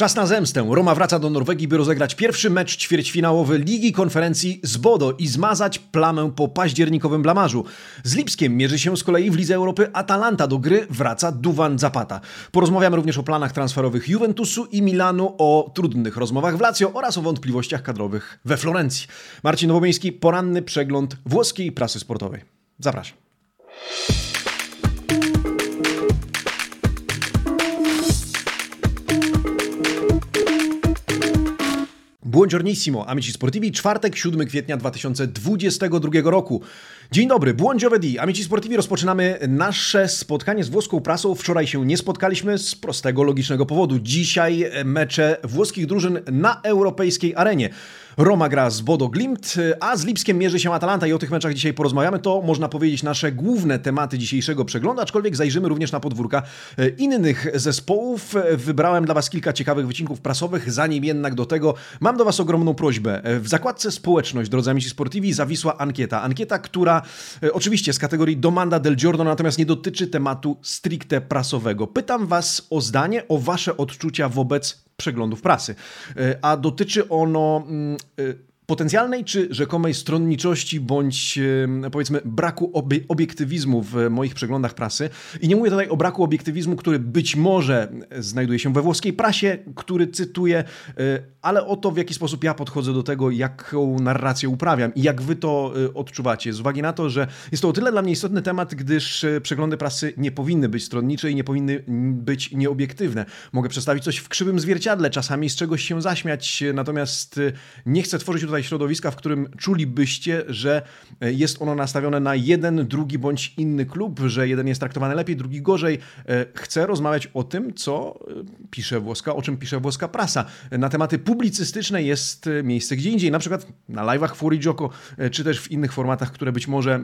Czas na zemstę. Roma wraca do Norwegii, by rozegrać pierwszy mecz ćwierćfinałowy Ligi Konferencji z Bodo i zmazać plamę po październikowym blamarzu. Z Lipskiem mierzy się z kolei w Lidze Europy Atalanta. Do gry wraca Duwan Zapata. Porozmawiamy również o planach transferowych Juventusu i Milanu, o trudnych rozmowach w Lazio oraz o wątpliwościach kadrowych we Florencji. Marcin Nowomiejski, poranny przegląd włoskiej prasy sportowej. Zapraszam. Buongiornissimo, amici sportivi, czwartek, 7 kwietnia 2022 roku. Dzień dobry, buongiorno amici sportivi, rozpoczynamy nasze spotkanie z włoską prasą. Wczoraj się nie spotkaliśmy z prostego, logicznego powodu. Dzisiaj mecze włoskich drużyn na europejskiej arenie. Roma gra z Bodo Glimt, a z Lipskiem mierzy się Atalanta i o tych meczach dzisiaj porozmawiamy. To można powiedzieć nasze główne tematy dzisiejszego przeglądu, aczkolwiek zajrzymy również na podwórka e, innych zespołów. Wybrałem dla Was kilka ciekawych wycinków prasowych, zanim jednak do tego mam do Was ogromną prośbę. W zakładce społeczność, drodzy amici sportivi, zawisła ankieta. Ankieta, która e, oczywiście z kategorii Domanda del Giorno, natomiast nie dotyczy tematu stricte prasowego. Pytam Was o zdanie, o Wasze odczucia wobec przeglądów prasy. E, a dotyczy ono mm, e, potencjalnej czy rzekomej stronniczości bądź powiedzmy braku obiektywizmu w moich przeglądach prasy. I nie mówię tutaj o braku obiektywizmu, który być może znajduje się we włoskiej prasie, który cytuję, e, ale o to, w jaki sposób ja podchodzę do tego, jaką narrację uprawiam i jak wy to e, odczuwacie. Z uwagi na to, że jest to o tyle dla mnie istotny temat, gdyż e, przeglądy prasy nie powinny być stronnicze i nie powinny być nieobiektywne. Mogę przedstawić coś w krzywym zwierciadle, czasami z czegoś się zaśmiać, natomiast nie chcę tworzyć tutaj środowiska, w którym czulibyście, że e, jest ono nastawione na jeden, drugi bądź inny klub, że jeden jest traktowany lepiej, drugi gorzej. E, chcę rozmawiać o tym, co e, pisze włoska, o czym pisze włoska prasa. Na tematy publicystyczne jest miejsce gdzie indziej, na przykład na live'ach Fuorigioko, czy też w innych formatach, które być może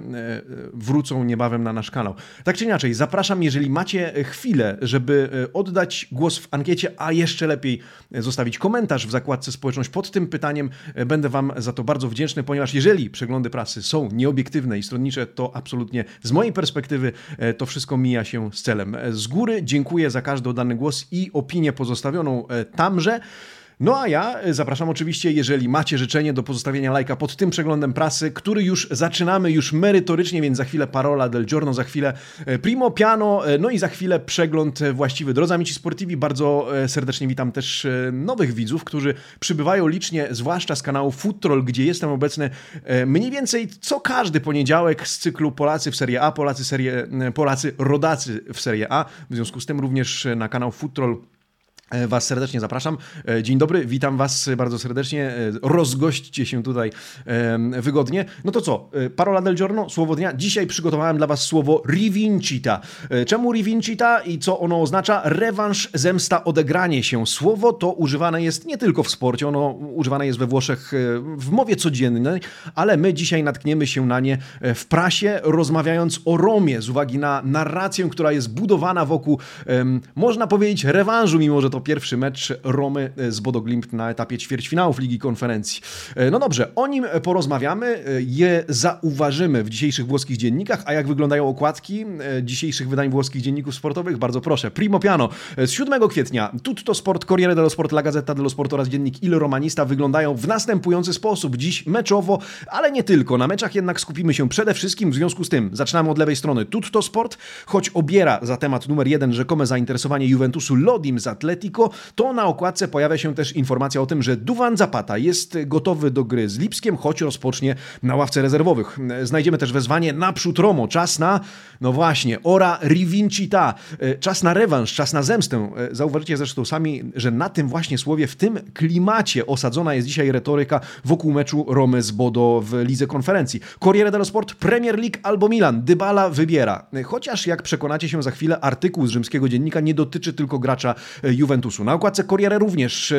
wrócą niebawem na nasz kanał. Tak czy inaczej, zapraszam, jeżeli macie chwilę, żeby oddać głos w ankiecie, a jeszcze lepiej zostawić komentarz w zakładce społeczność pod tym pytaniem, będę Wam za to bardzo wdzięczny, ponieważ jeżeli przeglądy prasy są nieobiektywne i stronnicze, to absolutnie z mojej perspektywy e, to wszystko mija się z celem. E, z góry dziękuję za każdy oddany głos i opinię pozostawioną e, tamże. No a ja e, zapraszam oczywiście, jeżeli macie życzenie do pozostawienia lajka pod tym przeglądem prasy, który już zaczynamy już merytorycznie, więc za chwilę parola del giorno, za chwilę e, primo piano, e, no i za chwilę przegląd właściwy. Drodzy amici sportivi, bardzo serdecznie witam też nowych widzów, którzy przybywają licznie, zwłaszcza z kanału Food Troll, gdzie jestem obecny mniej więcej co każdy poniedziałek z cyklu Polacy w Serie A, Polacy, serie, Polacy rodacy w Serie A. W związku z tym również na kanał E, was serdecznie zapraszam. E, dzień dobry, witam Was bardzo serdecznie. E, rozgośćcie się tutaj wygodnie. No to co, parola del giorno, słowo dnia. Dzisiaj przygotowałem dla Was słowo rivincita. Czemu rivincita i co ono oznacza? Rewanż, zemsta, odegranie się. Słowo to używane jest nie tylko w sporcie, ono używane jest we Włoszech w mowie codziennej, ale my dzisiaj natkniemy się na nie w prasie, rozmawiając o Romie z uwagi na narrację, która jest budowana wokół, można powiedzieć, rewanżu, mimo że to to pierwszy mecz Romy z Bodo Glimt na etapie ćwierćfinałów Ligi Konferencji. E, no dobrze, o nim porozmawiamy, e, je zauważymy w dzisiejszych włoskich dziennikach, a jak wyglądają okładki e, dzisiejszych wydań włoskich dzienników sportowych? Bardzo proszę. Primo piano. Z 7 kwietnia Tutto Sport, Corriere dello Sport, La Gazzetta dello Sport oraz dziennik Il Romanista wyglądają w następujący sposób. Dziś meczowo, ale nie tylko. Na meczach jednak skupimy się przede wszystkim w związku z tym. Zaczynamy od lewej strony. Tutto Sport, choć obiera za temat numer jeden rzekome zainteresowanie Juventusu Lodim z Atleti, Atletico, to na okładce pojawia się też informacja o tym, że Duwan Zapata jest gotowy do gry z Lipskiem, choć rozpocznie na ławce rezerwowych. Znajdziemy też wezwanie naprzód Romo, czas na, no właśnie, ora rivincita, czas na rewanż, czas na zemstę. Zauważycie zresztą sami, że na tym właśnie słowie, w tym klimacie osadzona jest dzisiaj retoryka wokół meczu Romy z Bodo w Lidze Konferencji. Corriere dello Sport, Premier League albo Milan. Dybala wybiera. Chociaż jak przekonacie się za chwilę, artykuł z rzymskiego dziennika nie dotyczy tylko gracza Juventus Juventusu. Na okładce Corriere również e,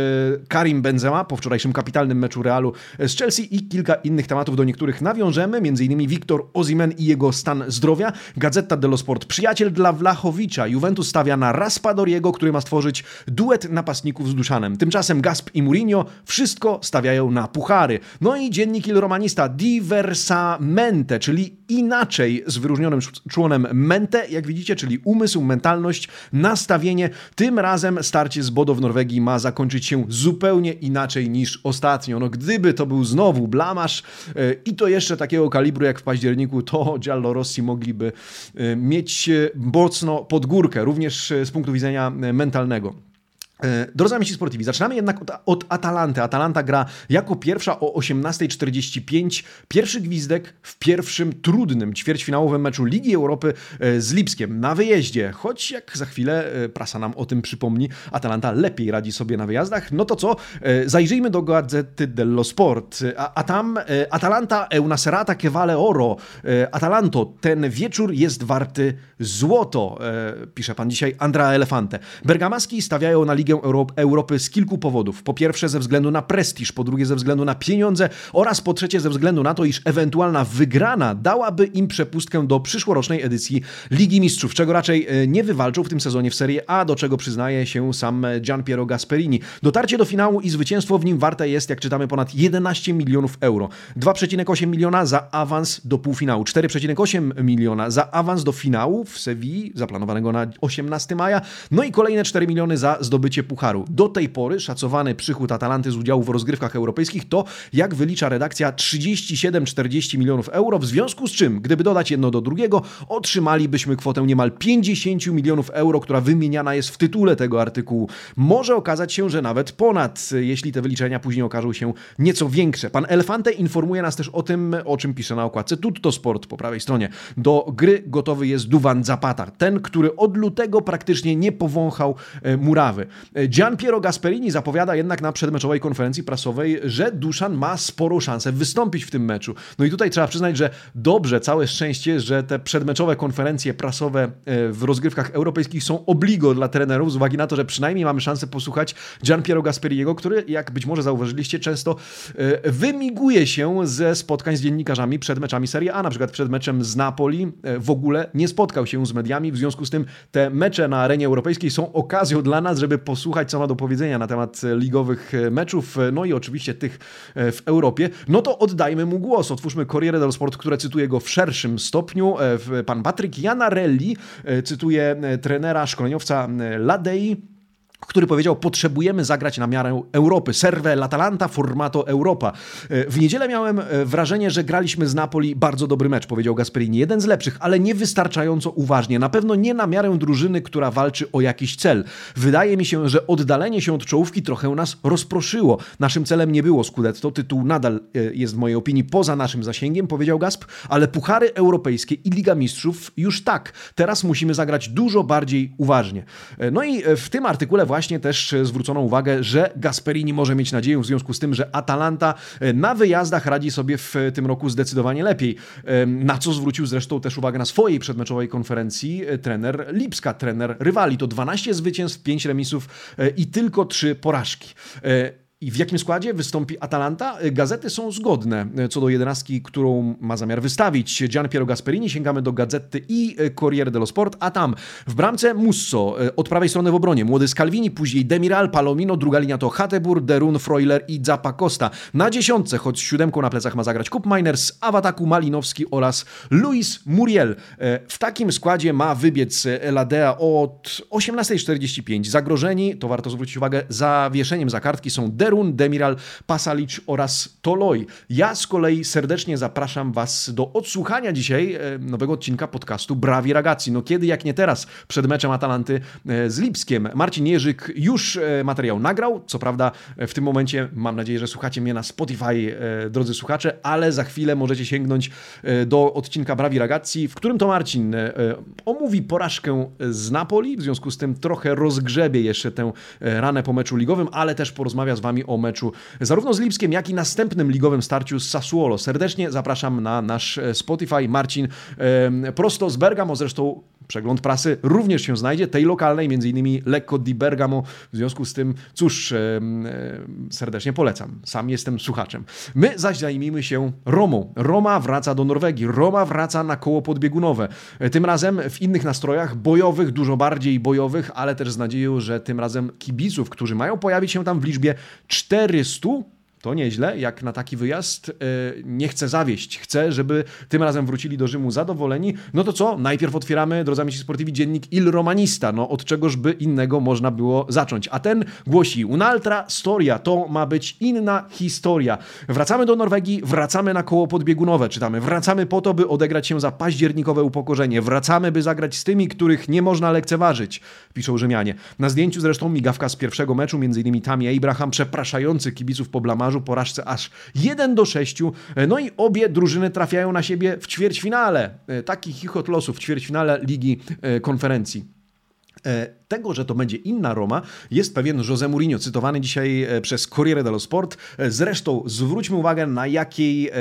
Karim Benzema po wczorajszym kapitalnym meczu Realu z Chelsea i kilka innych tematów, do niektórych nawiążemy, m.in. Wiktor Ozimen i jego stan zdrowia. Gazeta dello Sport, przyjaciel dla Vlachowicza. Juventus stawia na Raspadoriego, który ma stworzyć duet napastników z Duszanem. Tymczasem Gasp i Mourinho wszystko stawiają na puchary. No i dziennik Il Romanista Diversamente, czyli inaczej z wyróżnionym członem mente, jak widzicie, czyli umysł, mentalność, nastawienie. Tym razem star starcie z Bodo w Norwegii ma zakończyć się zupełnie inaczej niż ostatnio. No gdyby to był znowu blamasz i to jeszcze takiego kalibru jak w październiku, to Giallo Rossi mogliby mieć mocno pod górkę, również z punktu widzenia mentalnego. E, drodzy amici sportivi, zaczynamy jednak od, od Atalanty. Atalanta gra jako pierwsza o 18.45. Pierwszy gwizdek w pierwszym trudnym ćwierćfinałowym meczu Ligi Europy e, z Lipskiem na wyjeździe. Choć jak za chwilę e, prasa nam o tym przypomni, Atalanta lepiej radzi sobie na wyjazdach. No to co? Zajrzyjmy do Gazety dello Sport. A, a tam Atalanta e una serata che vale oro. Atalanto, ten wieczór jest warty złoto, pisze pan dzisiaj Andrea Elefante. Bergamaski stawiają na Ligę Ligę Europy z kilku powodów. Po pierwsze ze względu na prestiż, po drugie ze względu na pieniądze oraz po trzecie ze względu na to, iż ewentualna wygrana dałaby im przepustkę do przyszłorocznej edycji Ligi Mistrzów, czego raczej e, nie wywalczą w tym sezonie w Serie A, do czego przyznaje się sam Gian Piero Gasperini. Dotarcie do finału i zwycięstwo w nim warte jest, jak czytamy, ponad 11 milionów euro. 2,8 miliona za awans do półfinału, 4,8 miliona za awans do finału w Sewilli, zaplanowanego na 18 maja, no i kolejne 4 miliony za zdobycie pucharu. Do tej pory szacowany przychód Atalanty z udziału w rozgrywkach europejskich to, jak wylicza redakcja, 37-40 milionów euro, w związku z czym, gdyby dodać jedno do drugiego, otrzymalibyśmy kwotę niemal 50 milionów euro, która wymieniana jest w tytule tego artykułu. Może okazać się, że nawet ponad, jeśli te wyliczenia później okażą się nieco większe. Pan Elefante informuje nas też o tym, o czym pisze na okładce Tutto Sport po prawej stronie. Do gry gotowy jest Duwan Zapata, ten, który od lutego praktycznie nie powąchał e, murawy. Gian Piero Gasperini zapowiada jednak na przedmeczowej konferencji prasowej, że Duszan ma sporą szansę wystąpić w tym meczu. No i tutaj trzeba przyznać, że dobrze, całe szczęście, że te przedmeczowe konferencje prasowe e, w rozgrywkach europejskich są obligo dla trenerów, z uwagi na to, że przynajmniej mamy szansę posłuchać Gian Piero Gasperiego, który, jak być może zauważyliście, często e, wymiguje się ze spotkań z dziennikarzami przed meczami Serie A, na przykład przed meczem z Napoli e, w ogóle nie spotkał się z mediami, w związku z tym te mecze na arenie europejskiej są okazją dla nas, żeby posłuchać, co ma do powiedzenia na temat e, ligowych e, meczów, e, no i oczywiście tych w Europie, no to oddajmy mu głos. Otwórzmy Corriere dello Sport, które cytuje go w szerszym stopniu. Pan Patryk Janarelli cytuje trenera, szkoleniowca Ladei, który powiedział, potrzebujemy zagrać na miarę Europy. Serve l'Atalanta formato Europa. E, w niedzielę miałem e, wrażenie, że graliśmy z Napoli bardzo dobry mecz, powiedział Gasperini. Jeden z lepszych, ale nie wystarczająco uważnie. Na pewno nie na miarę drużyny, która walczy o jakiś cel. Wydaje mi się, że oddalenie się od czołówki trochę nas rozproszyło. Naszym celem nie było Scudetto, tytuł nadal e, jest w mojej opinii poza naszym zasięgiem, powiedział Gasp, ale puchary europejskie i Liga Mistrzów już tak. Teraz musimy zagrać dużo bardziej uważnie. No i w tym artykule właśnie też zwrócono uwagę, że Gasperini może mieć nadzieję w związku z tym, że Atalanta e, na wyjazdach radzi sobie w tym roku zdecydowanie lepiej. Na co zwrócił zresztą też uwagę na swojej przedmeczowej konferencji e, trener Lipska, trener rywali. To 12 zwycięstw, 5 remisów e, i tylko 3 porażki. I w jakim składzie wystąpi Atalanta? Gazety są zgodne co do jedenastki, którą ma zamiar wystawić Gian Piero Gasperini. Sięgamy do Gazety i Corriere dello Sport, a tam w bramce Musso, od prawej strony w obronie młody Scalvini, później Demiral, Palomino, druga linia to Hatebur, Derun, Freuler i Zappa Costa. Na dziesiątce, choć siódemką na plecach ma zagrać Kup Miners, a w ataku Malinowski oraz Luis Muriel. W takim składzie ma wybiec Eladea od 18.45. Zagrożeni, to warto zwrócić uwagę, zawieszeniem za kartki są Derun, Demiral, Pasalic oraz Toloi. Ja z kolei serdecznie zapraszam Was do odsłuchania dzisiaj e, nowego odcinka podcastu Brawi Ragazzi. No kiedy jak nie teraz, przed meczem Atalanty e, z Lipskiem. Marcin Jerzyk już e, materiał nagrał, co prawda w tym momencie mam nadzieję, że słuchacie mnie na Spotify, drodzy słuchacze, ale za chwilę możecie sięgnąć do odcinka Brawi Ragazzi, w którym to Marcin omówi porażkę z Napoli, w związku z tym trochę rozgrzebie jeszcze tę ranę po meczu ligowym, ale też porozmawia z Wami o meczu zarówno z Lipskiem, jak i następnym ligowym starciu z Sassuolo. Serdecznie zapraszam na nasz e, Spotify. Marcin prosto z Bergamo, zresztą przegląd prasy również się znajdzie, tej lokalnej, między innymi lekko di Bergamo. W związku z tym, cóż, serdecznie polecam. Sam jestem słuchaczem. My zaś zajmijmy się Romą. Roma wraca do Norwegii. Roma wraca na koło podbiegunowe. E, tym razem w innych nastrojach, bojowych, dużo bardziej bojowych, ale też z nadzieją, że tym razem kibiców, którzy mają pojawić się tam w liczbie 400 to nieźle, jak na taki wyjazd. Nie chcę zawieść, chcę, żeby tym razem wrócili do Rzymu zadowoleni. No to co? Najpierw otwieramy, drodzy amici sportivi, dziennik Il Romanista. No od czegoż by innego można było zacząć. A ten głosi, un'altra storia, to ma być inna historia. Wracamy do Norwegii, wracamy na koło podbiegunowe, czytamy. Wracamy po to, by odegrać się za październikowe upokorzenie. Wracamy, by zagrać z tymi, których nie można lekceważyć, piszą Rzymianie. Na zdjęciu zresztą migawka z pierwszego meczu, między innymi Tammy Abraham, przepraszający kibiców po porażce aż 1 do 6. No i obie drużyny trafiają na siebie w ćwierćfinale. E, taki chichot losu w ćwierćfinale Ligi e, Konferencji. E, tego, że to będzie inna Roma, jest pewien José Mourinho, cytowany dzisiaj e, przez Corriere dello Sport. E, zresztą zwróćmy uwagę, na jakiej,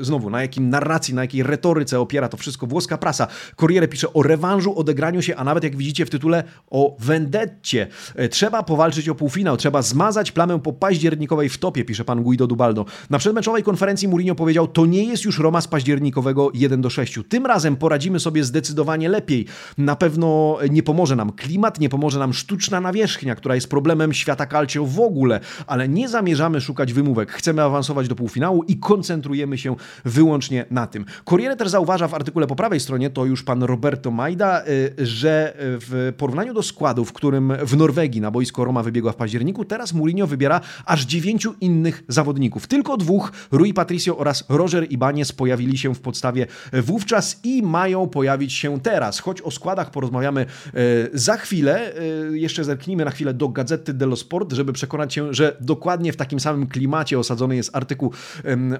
znowu, na jakim narracji, na jakiej retoryce opiera to wszystko włoska prasa. Corriere pisze o rewanżu, odegraniu się, a nawet jak widzicie w tytule o vendetcie. Trzeba powalczyć o półfinał, trzeba zmazać plamę po październikowej wtopie, pisze pan Guido Dubaldo. Na przedmeczowej konferencji Mourinho powiedział, to nie jest już Roma z październikowego 1 do 6. Tym razem poradzimy sobie zdecydowanie lepiej. Na pewno nie pomoże nam klimat, nie pomoże nam sztuczna nawierzchnia, która jest problemem świata calcio w ogóle, ale nie zamierzamy szukać wymówek. Chcemy awansować do półfinału i koncentrujemy się wyłącznie na tym. Corriere też zauważa w artykule po prawej stronie, to już pan Roberto Majda, y, że w porównaniu do składu, w którym w Norwegii na boisko Roma wybiegła w październiku, teraz Mourinho wybiera aż dziewięciu innych zawodników. Tylko dwóch, Rui Patricio oraz Roger Ibanez pojawili się w podstawie wówczas i mają pojawić się teraz. Choć o składach porozmawiamy z za chwilę y, jeszcze zerknijmy na chwilę do Gazety dello Sport, żeby przekonać się, że dokładnie w takim samym klimacie osadzony jest artykuł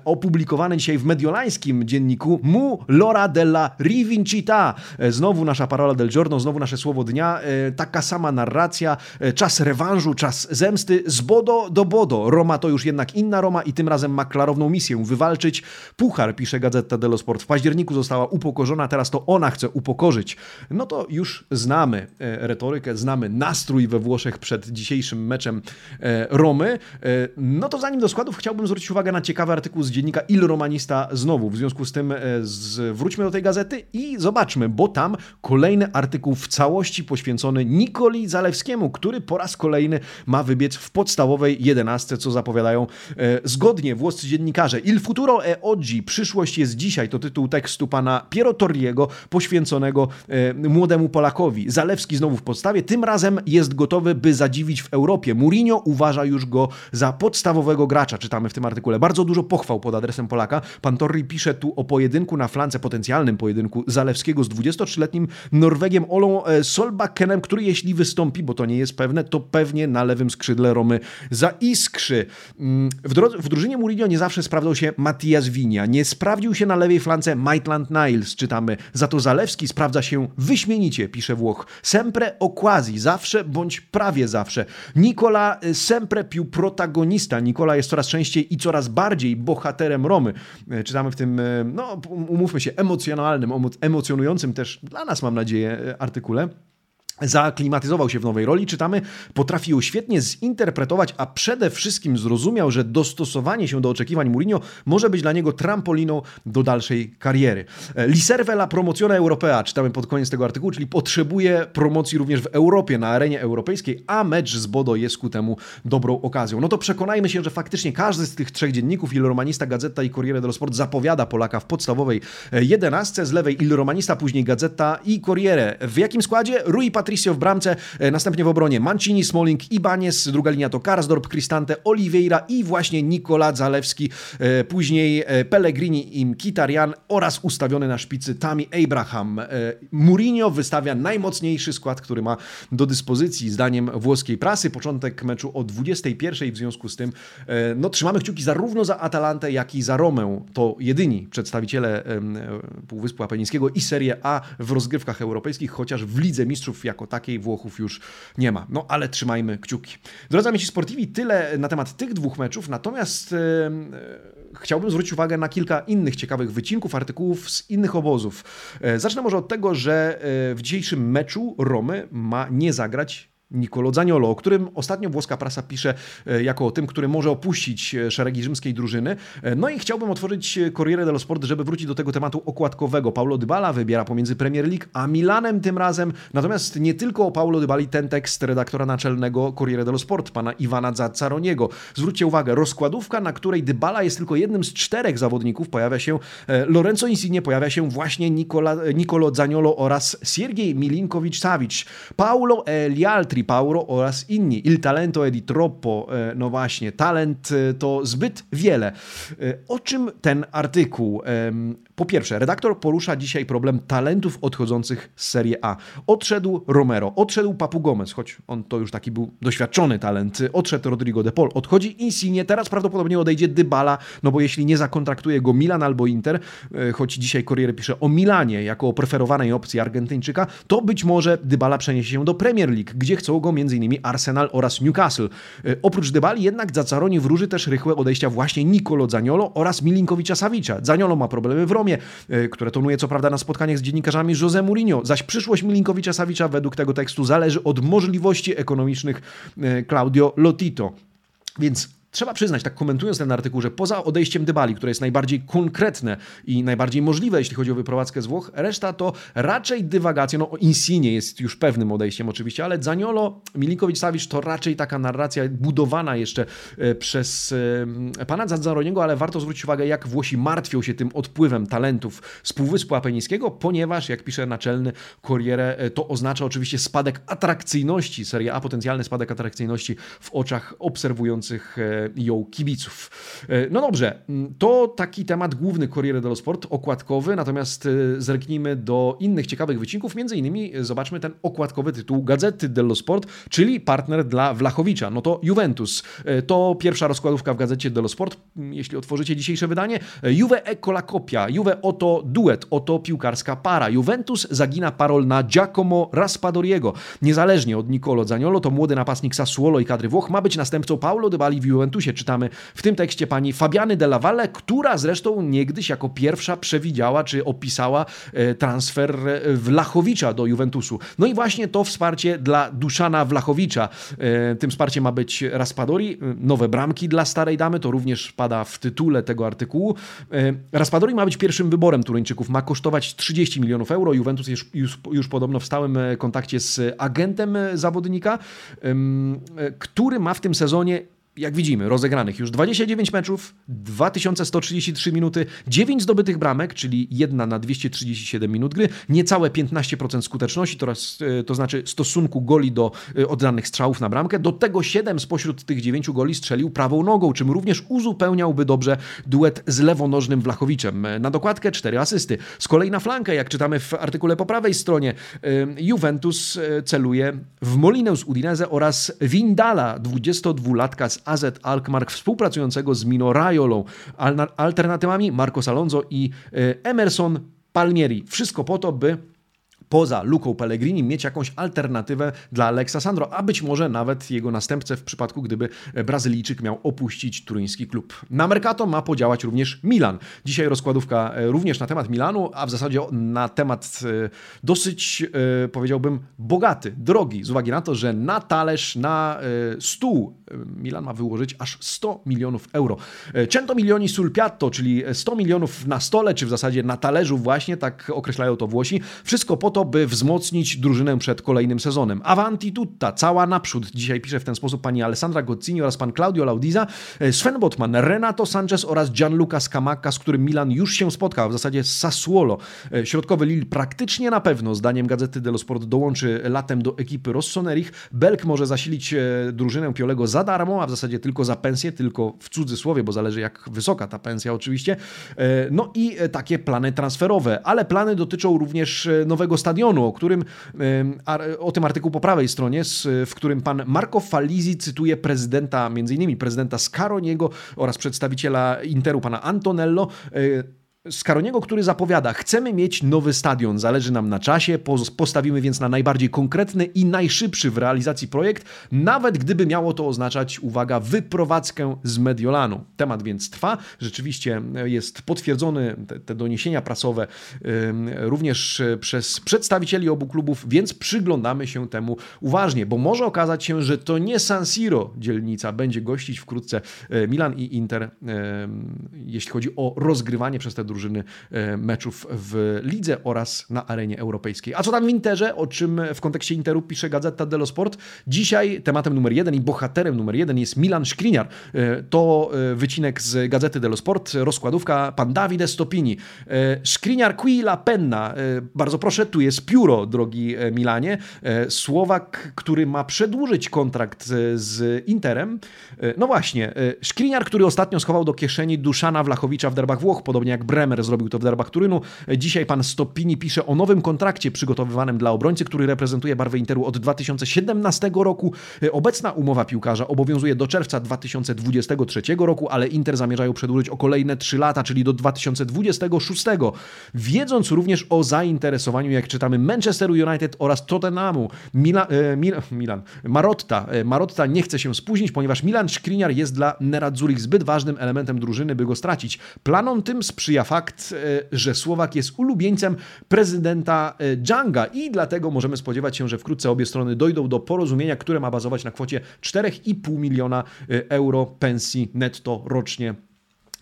opublikowany dzisiaj w mediolańskim dzienniku Mu Lora della Rivincita. E, znowu nasza parola del giorno, znowu nasze słowo dnia. E, taka sama narracja, e, czas rewanżu, czas zemsty, z bodo do bodo. Roma to już jednak inna Roma i tym razem ma klarowną misję wywalczyć puchar, pisze Gazeta dello Sport. W październiku została upokorzona, teraz to ona chce upokorzyć. No to już znamy retorykę, znamy nastrój we Włoszech przed dzisiejszym meczem e, Romy. E, no to zanim do składów chciałbym zwrócić uwagę na ciekawy artykuł z dziennika Il Romanista znowu. W związku z tym e, wróćmy do tej gazety i zobaczmy, bo tam kolejny artykuł w całości poświęcony Nikoli Zalewskiemu, który po raz kolejny ma wybiec w podstawowej jedenastce, co zapowiadają zgodnie włoscy dziennikarze. Il futuro e oggi, przyszłość jest dzisiaj, to tytuł tekstu pana Piero Torriego poświęconego młodemu Polakowi. Zalewski znowu znowu w podstawie. Tym razem jest gotowy, by zadziwić w Europie. Mourinho uważa już go za podstawowego gracza, czytamy w tym artykule. Bardzo dużo pochwał pod adresem Polaka. Pan Torri pisze tu o pojedynku na flance, potencjalnym pojedynku Zalewskiego z 23-letnim Norwegiem Olą e, Solbakkenem, który jeśli wystąpi, bo to nie jest pewne, to pewnie na lewym skrzydle Romy zaiskrzy. Mm, w, drodze, w drużynie Mourinho nie zawsze sprawdzał się Matias Winia, nie sprawdził się na lewej flance Maitland Niles, czytamy. Za to Zalewski sprawdza się wyśmienicie, pisze Włoch. Sempre sempre quasi, zawsze bądź prawie zawsze. Nikola y, sempre più protagonista. Nikola jest coraz częściej i coraz bardziej bohaterem Romy. Y, czytamy w tym, y, no umówmy się, emocjonalnym, emocjonującym też dla nas, mam nadzieję, artykule zaaklimatyzował się w nowej roli, czytamy, potrafi ją świetnie zinterpretować, a przede wszystkim zrozumiał, że dostosowanie się do oczekiwań Mourinho może być dla niego trampoliną do dalszej kariery. Liserve la promozione europea, czytamy pod koniec tego artykułu, czyli potrzebuje promocji również w Europie, na arenie europejskiej, a mecz z Bodo jest ku temu dobrą okazją. No to przekonajmy się, że faktycznie każdy z tych trzech dzienników, Il Romanista, Gazeta i Corriere dello Sport zapowiada Polaka w podstawowej jedenastce, z lewej Il Romanista, później Gazeta i Corriere. W jakim składzie? Rui Pat Patricio w bramce, e, następnie w obronie Mancini, Smalling, Ibanez, druga linia to Karsdorp, Cristante, Oliveira i właśnie Nikola Zalewski, e, później e, Pellegrini i Kitarian oraz ustawiony na szpicy Tami Abraham. Mourinho wystawia najmocniejszy skład, który ma do dyspozycji zdaniem włoskiej prasy. Początek meczu o 21, w związku z tym no, trzymamy kciuki zarówno za Atalantę, jak i za Romę. To jedyni przedstawiciele Półwyspu Apenińskiego i Serie A w rozgrywkach europejskich, chociaż w Lidze Mistrzów jak jako takiej Włochów już nie ma. No ale trzymajmy kciuki. Drodzy amici sportivi, tyle na temat tych dwóch meczów, natomiast e, chciałbym zwrócić uwagę na kilka innych ciekawych wycinków, artykułów z innych obozów. E, zacznę może od tego, że e, w dzisiejszym meczu Romy ma nie zagrać Nicolo Zaniolo, o którym ostatnio włoska prasa pisze e, jako o tym, który może opuścić e, szeregi rzymskiej drużyny. E, no i chciałbym otworzyć Corriere dello Sport, żeby wrócić do tego tematu okładkowego. Paulo Dybala wybiera pomiędzy Premier League a Milanem tym razem. Natomiast nie tylko o Paulo Dybali ten tekst redaktora naczelnego Corriere dello Sport, pana Iwana Zaccaroniego. Zwróćcie uwagę, rozkładówka, na której Dybala jest tylko jednym z czterech zawodników, pojawia się Lorenzo Insigne, pojawia się właśnie Nicolo Zaniolo oraz Siergiej Milinkowicz-Savic. Paulo Elialtri Tripauro oraz inni. Il talento è di troppo. E, no właśnie, talent e, to zbyt wiele. E, o czym ten artykuł? Po pierwsze, redaktor porusza dzisiaj problem talentów odchodzących z Serie A. Odszedł Romero, odszedł Papu Gomez, choć on to już taki był doświadczony talent. Odszedł Rodrigo de Paul, odchodzi Insigne, teraz prawdopodobnie odejdzie Dybala, no bo jeśli nie zakontraktuje go Milan albo Inter, choć dzisiaj Corriere pisze o Milanie jako o preferowanej opcji Argentyńczyka, to być może Dybala przeniesie się do Premier League, gdzie chcą go m.in. Arsenal oraz Newcastle. E, oprócz Dybali jednak Zacaroni wróży też rychłe odejścia właśnie Nicolo Zaniolo oraz Milinkowicza Savicza. Zaniolo ma problemy w Romie, e, które tonuje co prawda na spotkaniach z dziennikarzami Jose Mourinho, zaś przyszłość Milinkowicza Savicza według tego tekstu zależy od możliwości ekonomicznych e, Claudio Lotito. Więc Trzeba przyznać, tak komentując ten artykuł, że poza odejściem Dybali, które jest najbardziej konkretne i najbardziej możliwe, jeśli chodzi o wyprowadzkę z Włoch, reszta to raczej dywagacja. No, Insigne jest już pewnym odejściem oczywiście, ale Zaniolo, Milinkowicz-Savic to raczej taka narracja budowana jeszcze e, przez e, pana Zazzaroniego, ale warto zwrócić uwagę, jak Włosi martwią się tym odpływem talentów z Półwyspu Apenińskiego, ponieważ, jak pisze naczelny Corriere, e, to oznacza oczywiście spadek atrakcyjności Serie A, potencjalny spadek atrakcyjności w oczach obserwujących ją kibiców. E, no dobrze, to taki temat główny Corriere dello Sport, okładkowy, natomiast e, zerknijmy do innych ciekawych wycinków, między innymi e, zobaczmy ten okładkowy tytuł Gazety dello Sport, czyli partner dla Wlachowicza, no to Juventus. To pierwsza rozkładówka w Gazecie dello Sport, jeśli otworzycie dzisiejsze wydanie. Juve ecco la Juve oto duet, oto piłkarska para. Juventus zagina parol na Giacomo Raspadoriego. Niezależnie od Nicolo Zaniolo, to młody napastnik Sassuolo i kadry Włoch ma być następcą Paulo Dybali w Juventus Juventusie. Czytamy w tym tekście pani Fabiany de la Valle, która zresztą niegdyś jako pierwsza przewidziała czy opisała e, transfer Wlachowicza do Juventusu. No i właśnie to wsparcie dla Duszana Wlachowicza. E, tym wsparciem ma być Raspadori, e, nowe bramki dla starej damy, to również pada w tytule tego artykułu. Raspadori ma być pierwszym wyborem Turyńczyków, ma kosztować 30 milionów euro. Juventus jest już, już podobno w stałym kontakcie z agentem zawodnika, który ma w tym sezonie jak widzimy, rozegranych już 29 meczów, 2133 minuty, 9 zdobytych bramek, czyli jedna na 237 minut gry, niecałe 15% skuteczności, to, e, to znaczy stosunku goli do e, oddanych strzałów na bramkę. Do tego 7 spośród tych 9 goli strzelił prawą nogą, czym również uzupełniałby dobrze duet z lewonożnym Wlachowiczem. E, na dokładkę 4 asysty. Z kolei na flankę, jak czytamy w artykule po prawej stronie, Juventus celuje w Molinę z Udinese oraz Windala, 22-latka z AZ Alkmaar współpracującego z Mino Rajolą. Alternatywami Marcos Alonso i e, Emerson Palmieri. Wszystko po to, by poza Luką Pellegrini mieć jakąś alternatywę dla Alexa Sandro, a być może nawet jego następcę w przypadku, gdyby Brazylijczyk miał opuścić turyński klub. Na Mercato ma podziałać również Milan. Dzisiaj rozkładówka e, również na temat Milanu, a w zasadzie na temat e, dosyć, e, powiedziałbym, bogaty, drogi, z uwagi na to, że na talerz, na stół Milan ma wyłożyć aż 100 milionów euro. Cento milioni sul piatto, czyli 100 milionów na stole, czy w zasadzie na talerzu właśnie, tak określają to Włosi. Wszystko po to, by wzmocnić drużynę przed kolejnym sezonem. Avanti tutta, cała naprzód. Dzisiaj pisze w ten sposób pani Alessandra Gozzini oraz pan Claudio Laudiza, e, Sven Botman, Renato Sanchez oraz Gianluca Scamacca, z którym Milan już się spotkał, w zasadzie z Sassuolo. E, środkowy Lille praktycznie na pewno, zdaniem Gazety dello Sport, dołączy latem do ekipy Rossonerich. Belk może zasilić e, drużynę Piolego za darmo, a w zasadzie tylko za pensję, tylko w cudzysłowie, bo zależy jak wysoka ta pensja oczywiście. No i takie plany transferowe, ale plany dotyczą również nowego stadionu, o którym o tym artykuł po prawej stronie, w którym pan Marco Falizi cytuje prezydenta, między innymi prezydenta Scaroniego oraz przedstawiciela Interu pana Antonello. E, Skaroniego, który zapowiada: Chcemy mieć nowy stadion, zależy nam na czasie, postawimy więc na najbardziej konkretny i najszybszy w realizacji projekt, nawet gdyby miało to oznaczać, uwaga, wyprowadzkę z Mediolanu. Temat więc trwa, rzeczywiście jest potwierdzony, te, te doniesienia prasowe również przez przedstawicieli obu klubów, więc przyglądamy się temu uważnie, bo może okazać się, że to nie San Siro dzielnica będzie gościć wkrótce e, Milan i Inter, jeśli chodzi o rozgrywanie przez te drużyny drużyny e, meczów w lidze oraz na arenie europejskiej. A co tam w Interze, o czym w kontekście Interu pisze Gazeta dello Sport? Dzisiaj tematem numer jeden i bohaterem numer jeden jest Milan Skriniar. E, to e, wycinek z Gazety dello Sport, rozkładówka pan Davide Stopini. Skriniar qui la penna. Bardzo proszę, tu jest pióro, drogi Milanie. Słowak, który ma przedłużyć kontrakt z Interem. No właśnie, Skriniar, który ostatnio schował do kieszeni Duszana Wlachowicza w derbach Włoch, podobnie jak Bremer Zrobił to w derbach Turynu. Dzisiaj pan Stopini pisze o nowym kontrakcie przygotowywanym dla obrońcy, który reprezentuje barwę Interu od 2017 roku. Obecna umowa piłkarza obowiązuje do czerwca 2023 roku, ale Inter zamierzają przedłużyć o kolejne 3 lata, czyli do 2026. Wiedząc również o zainteresowaniu, jak czytamy, Manchesteru United oraz Tottenhamu, Mila, e, Mil, Milan, Marotta. E, Marotta nie chce się spóźnić, ponieważ Milan Skriniar jest dla Nerazzurich zbyt ważnym elementem drużyny, by go stracić. Planom tym sprzyja fakt, fakt, e, że Słowak jest ulubieńcem prezydenta e, Dżanga i dlatego możemy spodziewać się, że wkrótce obie strony dojdą do porozumienia, które ma bazować na kwocie 4,5 miliona e, euro pensji netto rocznie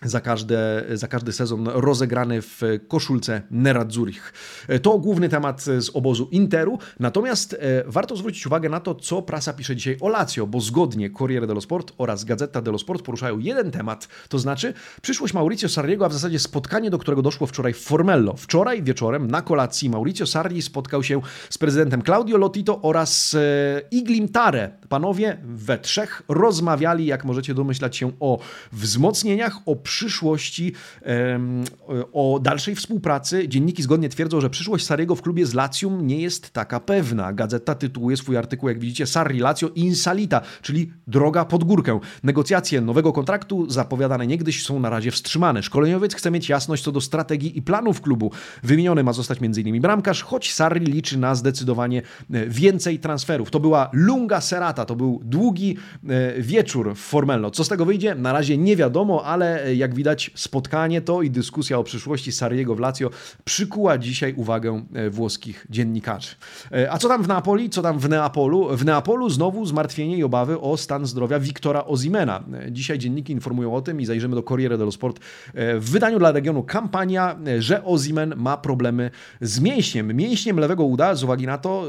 za, każde, za każdy sezon rozegrany w koszulce Nerazzurich. To główny temat z obozu Interu, natomiast e, warto zwrócić uwagę na to, co prasa pisze dzisiaj o Lazio, bo zgodnie Corriere dello Sport oraz Gazeta dello Sport poruszają jeden temat, to znaczy przyszłość Mauricio Sarriego, a w zasadzie spotkanie, do którego doszło wczoraj w Formello. Wczoraj wieczorem na kolacji Mauricio Sarri spotkał się z prezydentem Claudio Lotito oraz e, Iglim Tare. Panowie we trzech rozmawiali, jak możecie domyślać się, o wzmocnieniach, o przyszłości, o dalszej współpracy. Dzienniki zgodnie twierdzą, że przyszłość Sariego w klubie z Latium nie jest taka pewna. Gazeta tytułuje swój artykuł, jak widzicie, Sarri Lazio Insalita, czyli droga pod górkę. Negocjacje nowego kontraktu zapowiadane niegdyś są na razie wstrzymane. Szkoleniowiec chce mieć jasność co do strategii i planów klubu. Wymieniony ma zostać m.in. bramkarz, choć Sarri liczy na zdecydowanie e, więcej transferów. To była lunga serata, to był długi e, wieczór w Formello. Co z tego wyjdzie? Na razie nie wiadomo, ale e, jak widać, spotkanie to i dyskusja o przyszłości Sariego w Lazio przykuła dzisiaj uwagę e, włoskich dziennikarzy. E, a co tam w Napoli? Co tam w Neapolu? W Neapolu znowu zmartwienie i obawy o stan zdrowia Wiktora Ozimena. E, dzisiaj dzienniki informują o tym i zajrzymy do Corriere dello Sport w wydaniu dla regionu kampania, że Ozimen ma problemy z mięśniem. Mięśniem lewego uda z uwagi na to,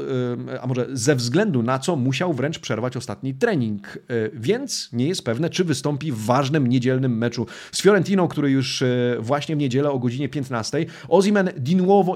a może ze względu na co musiał wręcz przerwać ostatni trening. Więc nie jest pewne, czy wystąpi w ważnym niedzielnym meczu z Fiorentiną, który już e, właśnie w niedzielę o godzinie 15. Ozimen di nuovo.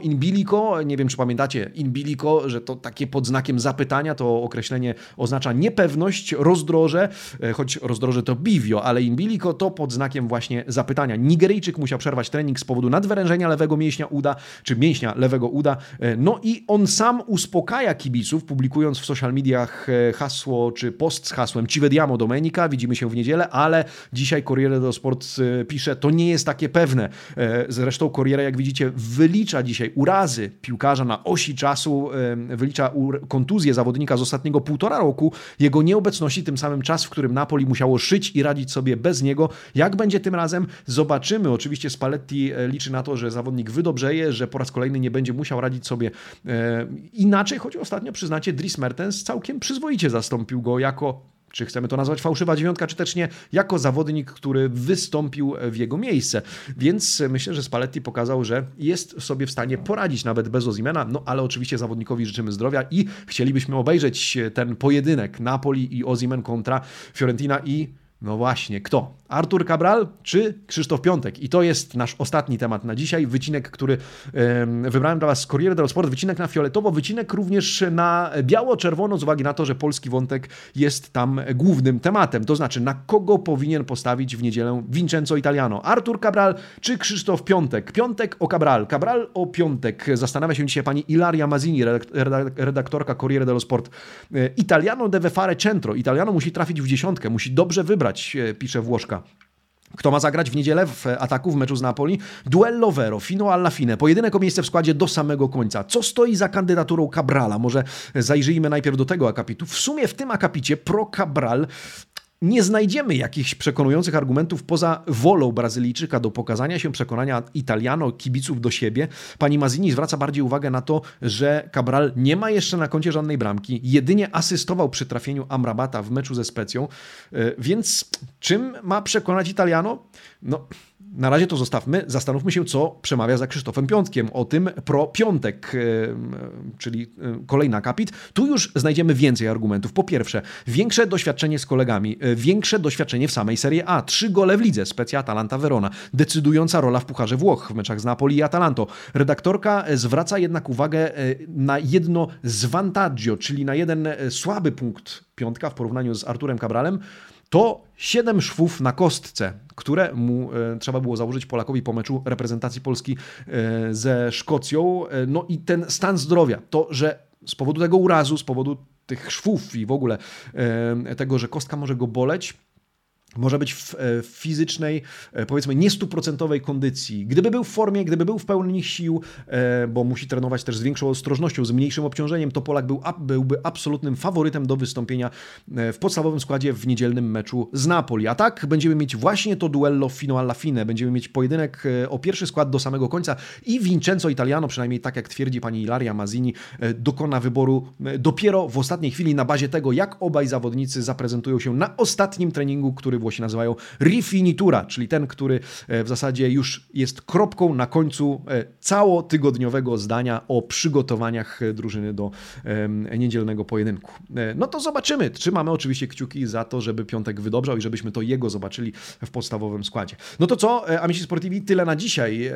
Nie wiem, czy pamiętacie in bilico, że to takie pod znakiem zapytania, to określenie oznacza niepewność, rozdroże, e, choć rozdroże to bivio, ale in bilico to pod znakiem właśnie zapytania. Nigeryjczyk musiał przerwać trening z powodu nadwyrężenia lewego mięśnia uda, czy mięśnia lewego uda. E, no i on sam uspokaja kibiców, publikując w social mediach hasło, czy post z hasłem Ci vediamo domenica, widzimy się w niedzielę, ale dzisiaj Corriere dello Sport pisze, to nie jest takie pewne. E, zresztą Corriere, jak widzicie, wylicza dzisiaj urazy piłkarza na osi czasu, e, wylicza kontuzję zawodnika z ostatniego półtora roku, jego nieobecności, tym samym czas, w którym Napoli musiało szyć i radzić sobie bez niego. Jak będzie tym razem? Zobaczymy. Oczywiście Spalletti e, liczy na to, że zawodnik wydobrzeje, że po raz kolejny nie będzie musiał radzić sobie inaczej, choć ostatnio, przyznacie, Dries Mertens całkiem przyzwoicie zastąpił go jako czy chcemy to nazwać fałszywa dziewiątka, czy też nie, jako zawodnik, który wystąpił w jego miejsce. Więc myślę, że Spalletti pokazał, że jest sobie w stanie poradzić nawet bez Ozimena, no ale oczywiście zawodnikowi życzymy zdrowia i chcielibyśmy obejrzeć ten pojedynek Napoli i Ozimen kontra Fiorentina i no właśnie, kto? Artur Cabral czy Krzysztof Piątek? I to jest nasz ostatni temat na dzisiaj. Wycinek, który wybrałem dla Was z Corriere dello Sport. Wycinek na fioletowo, wycinek również na biało-czerwono, z uwagi na to, że polski wątek jest tam głównym tematem. To znaczy, na kogo powinien postawić w niedzielę Vincenzo Italiano? Artur Cabral czy Krzysztof Piątek? Piątek o Cabral, Cabral o Piątek. Zastanawia się dzisiaj pani Ilaria Mazini, redaktorka Corriere dello Sport. E, Italiano deve fare centro. Italiano musi trafić w dziesiątkę, musi dobrze wybrać, e, pisze Włoszka. Kto ma zagrać w niedzielę w ataku w meczu z Napoli? Duello vero, fino alla fine. Pojedynek o miejsce w składzie do samego końca. Co stoi za kandydaturą Cabrala? Może zajrzyjmy najpierw do tego akapitu. W sumie w tym akapicie pro Cabral nie znajdziemy jakichś przekonujących argumentów poza wolą Brazylijczyka do pokazania się przekonania Italiano, kibiców do siebie. Pani Mazini zwraca bardziej uwagę na to, że Cabral nie ma jeszcze na koncie żadnej bramki, jedynie asystował przy trafieniu Amrabata w meczu ze Specją, e, więc czym ma przekonać Italiano? No, na razie to zostawmy, zastanówmy się, co przemawia za Krzysztofem Piątkiem o tym pro piątek, czyli kolejny akapit. Tu już znajdziemy więcej argumentów. Po pierwsze, większe doświadczenie z kolegami, e, większe doświadczenie w samej Serie A, trzy gole w lidze, specja Atalanta Verona, decydująca rola w Pucharze Włoch w meczach z Napoli i Atalanto. Redaktorka e, zwraca jednak uwagę e, na jedno zvantaggio, czyli na jeden słaby punkt piątka w porównaniu z Arturem Cabralem, to siedem szwów na kostce, które mu e, trzeba było założyć Polakowi po meczu reprezentacji Polski e, ze Szkocją. E, no i ten stan zdrowia, to, że z powodu tego urazu, z powodu tych szwów i w ogóle tego, że kostka może go boleć, może być w, e, fizycznej, e, powiedzmy, niestuprocentowej kondycji. Gdyby był w formie, gdyby był w pełni sił, e, bo musi trenować też z większą ostrożnością, z mniejszym obciążeniem, to Polak był, byłby absolutnym faworytem do wystąpienia w podstawowym składzie w niedzielnym meczu z Napoli. A tak będziemy mieć właśnie to duello fino alla fine. Będziemy mieć pojedynek o pierwszy skład do samego końca i Vincenzo Italiano, przynajmniej tak jak twierdzi pani Ilaria Mazzini, dokona wyboru dopiero w ostatniej chwili na bazie tego, jak obaj zawodnicy zaprezentują się na ostatnim treningu, który Włosi nazywają rifinitura, czyli ten, który e, w zasadzie już jest kropką na końcu e, całotygodniowego zdania o przygotowaniach e, drużyny do niedzielnego pojedynku. No to zobaczymy. Trzymamy oczywiście kciuki za to, żeby Piątek wydobrzał i żebyśmy to jego zobaczyli w podstawowym składzie. No to co, Amici Sportivi, tyle na dzisiaj.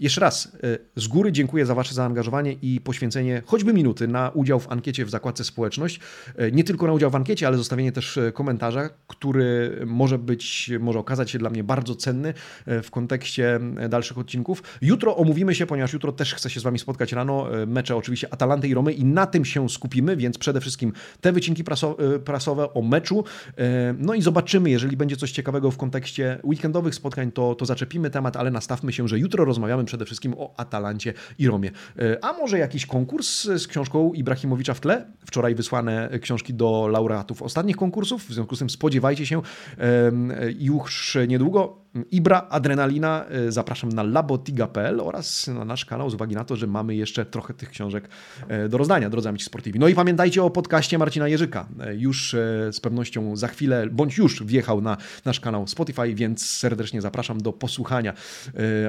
Jeszcze raz z góry dziękuję za Wasze zaangażowanie i poświęcenie choćby minuty na udział w ankiecie w zakładce społeczność. Nie tylko na udział w ankiecie, ale zostawienie też komentarza, który może być, może okazać się dla mnie bardzo cenny e, w kontekście e, dalszych odcinków. Jutro omówimy się, ponieważ jutro też chcę się z Wami spotkać rano, e, mecze oczywiście Atalanty i Romy i na tym się skupimy, więc przede wszystkim te wycinki prasowe o meczu. No i zobaczymy, jeżeli będzie coś ciekawego w kontekście weekendowych spotkań, to, to zaczepimy temat, ale nastawmy się, że jutro rozmawiamy przede wszystkim o Atalancie i Romie. A może jakiś konkurs z książką Ibrahimowicza w tle? Wczoraj wysłane książki do laureatów ostatnich konkursów, w związku z tym spodziewajcie się już niedługo. Ibra, Adrenalina, e, zapraszam na labotiga.pl oraz na nasz kanał z uwagi na to, że mamy jeszcze trochę tych książek e, do rozdania, drodzy amici sportivi. No i pamiętajcie o podcaście Marcina Jerzyka. E, już z pewnością za chwilę, bądź już wjechał na nasz kanał Spotify, więc serdecznie zapraszam do posłuchania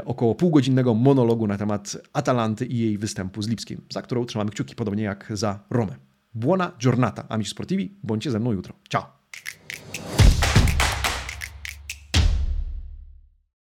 około półgodzinnego monologu na temat Atalanty i jej występu z Lipskim, za którą trzymamy kciuki podobnie jak za Romę. Buona giornata, amici sportivi, bądźcie ze mną jutro. Ciao!